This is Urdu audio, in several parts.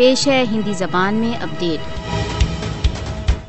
پیش ہے ہندی زبان میں اپڈیٹ۔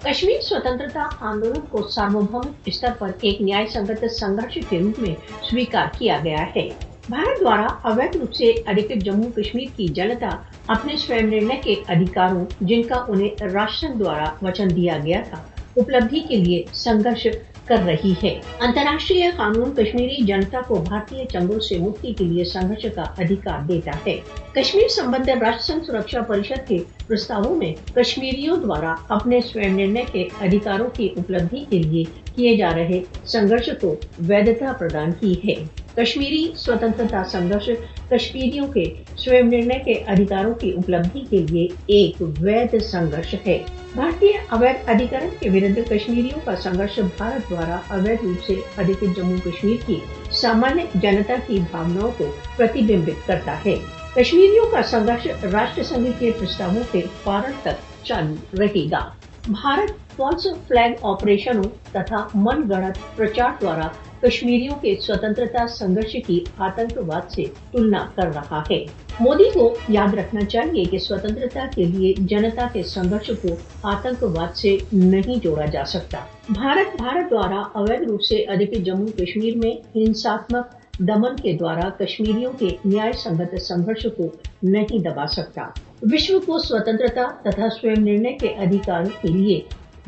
کشمیر سوتنترتا آندولن کو سارمبھومک استر پر ایک نیائے سنگت سنگرش کے روپ میں سویکار کیا گیا ہے۔ بھارت دوارا اویدھ روپ سے ادھکت جموں کشمیر کی جنتا اپنے سوئم نرنے کے ادھیکاروں، جن کا انہیں راشٹر دوارا وچن دیا گیا تھا، اپلبدھی کے لیے سنگرش کر رہی ہے۔ انتراشٹری قانون کشمیری جنتا کو بھارتی چنگل سے مکتی کے لیے سنگرش کا ادھیکار دیتا ہے۔ کشمیر سمبند راشٹر سنگھ سرکشا پریشد کے پرستاووں میں کشمیریوں دوارا اپنے سوئم نرنے کے ادھیکاروں کی اپلبدھی کے لیے کیے جا رہے سنگرش کو ویدتا پردان کی ہے۔ کشمیری سوتنترتا سنگرش کشمیریوں کے سوئم نرنے کے ادھیکاروں کی اپلبدھی کے لیے ایک وید سنگرش ہے۔ بھارتی اویدھ ادھیکرن کے ورد کشمیریوں کا سنگرش بھارت دوارا اویدھ روپ سے ادھکت جموں کشمیر کی سامانیہ جنتا کی بھاوناؤں کو پرتیبمبت کرتا ہے۔ کشمیریوں کا سنگرش راشٹر سنگھ کے پرستاووں کے پارن تک چالو رہے گا۔ بھارت فالس فلیگ آپریشنوں تتھا من گڑت پرچار دوارا کشمیریوں کے سوتنترتا سنگرش کی آتنکواد سے تلنا کر رہا ہے۔ مودی کو یاد رکھنا چاہیے کہ سوتنترتا کے لیے جنتا کے سنگرش کو آتنکواد سے نہیں جوڑا جا سکتا۔ بھارت بھارت دوارا اویدھ روپ سے ادھک جموں کشمیر میں ہنساتمک دمن کے دوارا کشمیریوں کے نیائے سنگت سنگرش کو نہیں دبا سکتا۔ وشو کو سوتنترتا تتھا سوئم نرنے کے ادھیکاروں کے لیے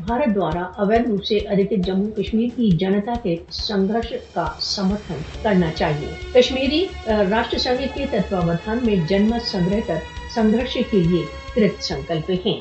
بھارت دوارا اویدھ روپ سے ادھکت جموں کشمیر کی جنتا کے سنگرش کا سمرتھن کرنا چاہیے۔ کشمیری راشٹر سنگھ کے تتواودھان میں جنمت سنگرہ کر سنگرش کے لیے کرت سنکلپ ہیں۔